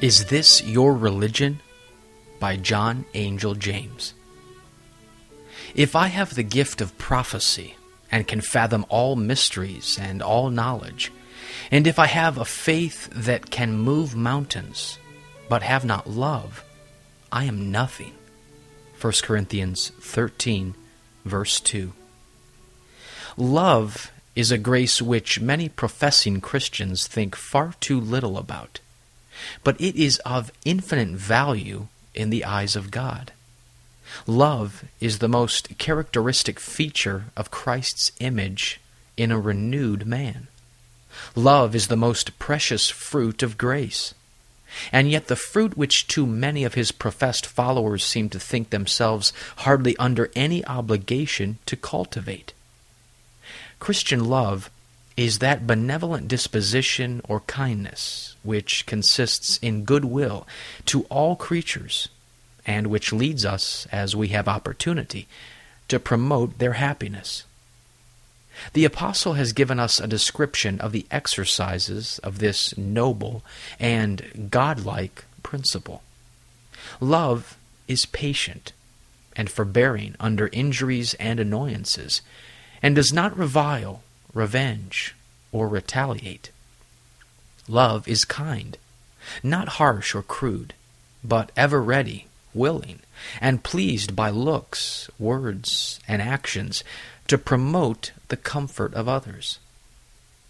Is This Your Religion? by John Angell James. If I have the gift of prophecy, and can fathom all mysteries and all knowledge, and if I have a faith that can move mountains, but have not love, I am nothing. 1 Corinthians 13, verse 2. Love is a grace which many professing Christians think far too little about but it is of infinite value in the eyes of God. Love is the most characteristic feature of Christ's image in a renewed man. Love is the most precious fruit of grace. And yet, the fruit which too many of his professed followers seem to think themselves hardly under any obligation to cultivate. Christian love is that benevolent disposition or kindness which consists in goodwill to all creatures, and which leads us, as we have opportunity, to promote their happiness. The Apostle has given us a description of the exercises of this noble and godlike principle. Love is patient and forbearing under injuries and annoyances, and does not revile revenge, or retaliate. Love is kind, not harsh or crude, but ever ready, willing, and pleased by looks, words, and actions to promote the comfort of others.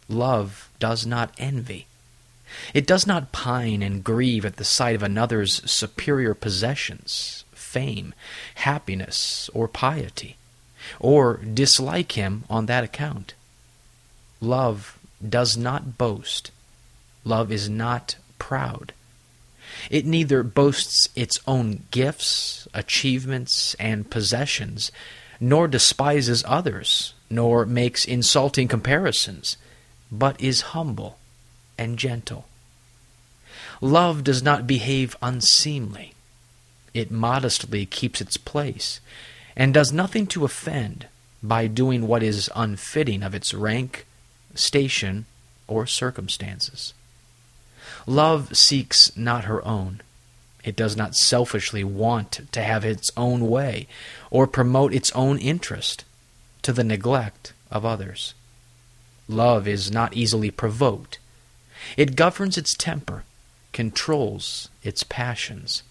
Love does not envy. It does not pine and grieve at the sight of another's superior possessions, fame, happiness, or piety, or dislike him on that account. Love does not boast. Love is not proud. It neither boasts its own gifts, achievements, and possessions, nor despises others, nor makes insulting comparisons, but is humble and gentle. Love does not behave unseemly. It modestly keeps its place, and does nothing to offend by doing what is unfitting of its rank station, or circumstances. Love seeks not her own. It does not selfishly want to have its own way or promote its own interest to the neglect of others. Love is not easily provoked. It governs its temper, controls its passions,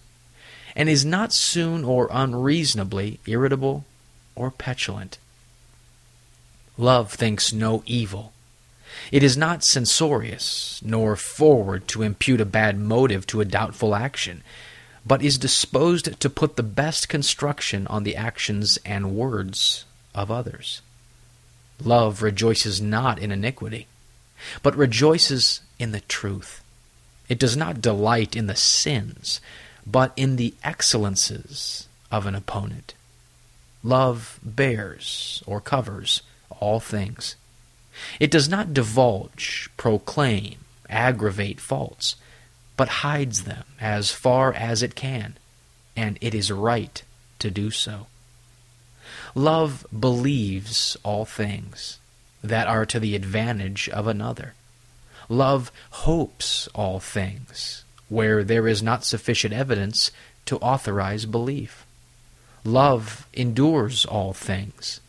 and is not soon or unreasonably irritable or petulant. Love thinks no evil it is not censorious, nor forward to impute a bad motive to a doubtful action, but is disposed to put the best construction on the actions and words of others. Love rejoices not in iniquity, but rejoices in the truth. It does not delight in the sins, but in the excellences of an opponent. Love bears or covers all things. It does not divulge, proclaim, aggravate faults, but hides them as far as it can, and it is right to do so. Love believes all things that are to the advantage of another. Love hopes all things where there is not sufficient evidence to authorize belief. Love endures all things,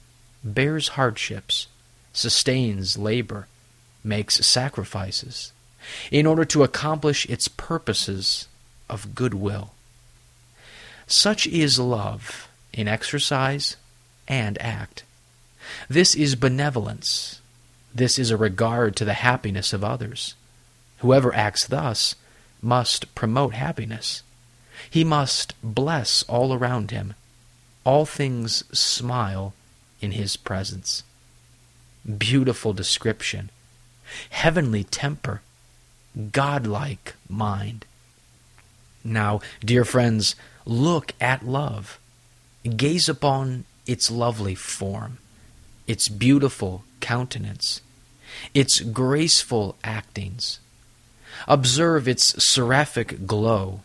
bears hardships, sustains labor, makes sacrifices, in order to accomplish its purposes of goodwill. Such is love in exercise and act. This is benevolence. This is a regard to the happiness of others. Whoever acts thus must promote happiness. He must bless all around him. All things smile in his presence beautiful description, heavenly temper, godlike mind. Now, dear friends, look at love. Gaze upon its lovely form, its beautiful countenance, its graceful actings. Observe its seraphic glow,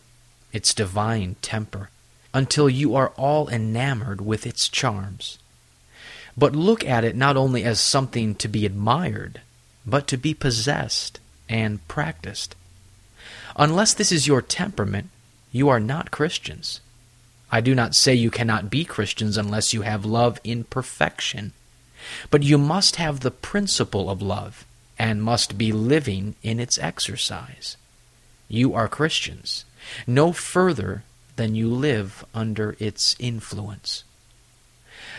its divine temper, until you are all enamored with its charms but look at it not only as something to be admired, but to be possessed and practiced. Unless this is your temperament, you are not Christians. I do not say you cannot be Christians unless you have love in perfection. But you must have the principle of love and must be living in its exercise. You are Christians, no further than you live under its influence.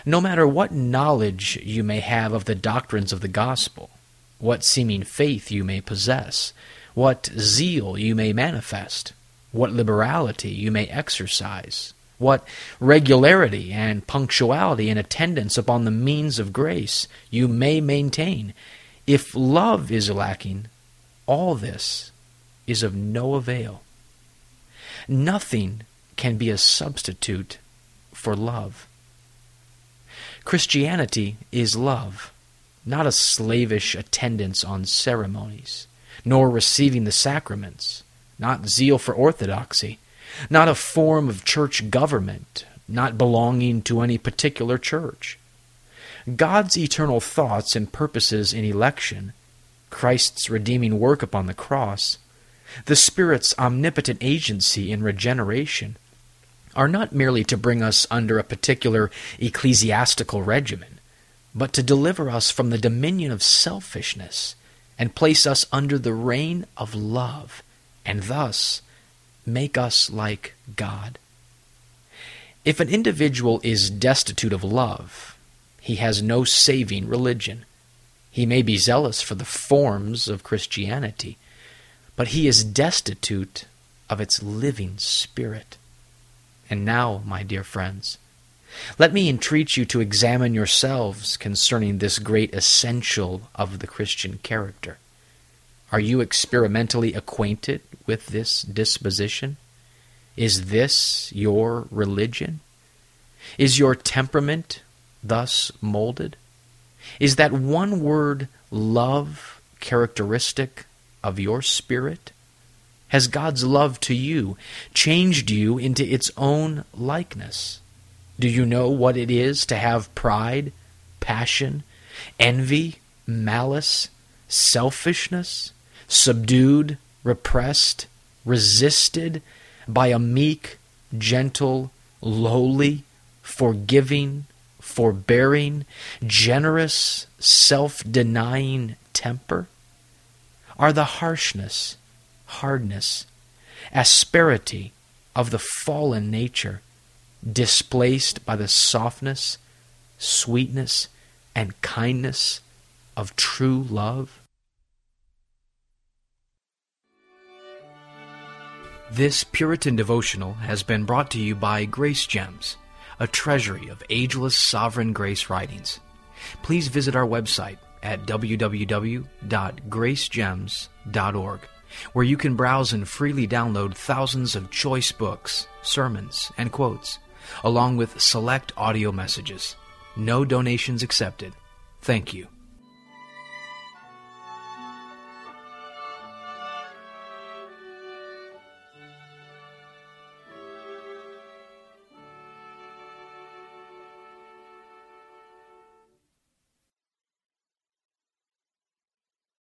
No matter what knowledge you may have of the doctrines of the gospel, what seeming faith you may possess, what zeal you may manifest, what liberality you may exercise, what regularity and punctuality in attendance upon the means of grace you may maintain, if love is lacking, all this is of no avail. Nothing can be a substitute for love. Christianity is love, not a slavish attendance on ceremonies, nor receiving the sacraments, not zeal for orthodoxy, not a form of church government, not belonging to any particular church. God's eternal thoughts and purposes in election, Christ's redeeming work upon the cross, the Spirit's omnipotent agency in regeneration, are not merely to bring us under a particular ecclesiastical regimen, but to deliver us from the dominion of selfishness and place us under the reign of love, and thus make us like God. If an individual is destitute of love, he has no saving religion. He may be zealous for the forms of Christianity, but he is destitute of its living spirit. And now, my dear friends, let me entreat you to examine yourselves concerning this great essential of the Christian character. Are you experimentally acquainted with this disposition? Is this your religion? Is your temperament thus molded? Is that one word, love, characteristic of your spirit? Has God's love to you changed you into its own likeness? Do you know what it is to have pride, passion, envy, malice, selfishness, subdued, repressed, resisted by a meek, gentle, lowly, forgiving, forbearing, generous, self denying temper? Are the harshness, hardness, asperity of the fallen nature displaced by the softness, sweetness, and kindness of true love? This Puritan devotional has been brought to you by Grace Gems, a treasury of ageless sovereign grace writings. Please visit our website at www.gracegems.org, where you can browse and freely download thousands of choice books, sermons, and quotes, along with select audio messages. No donations accepted. Thank you.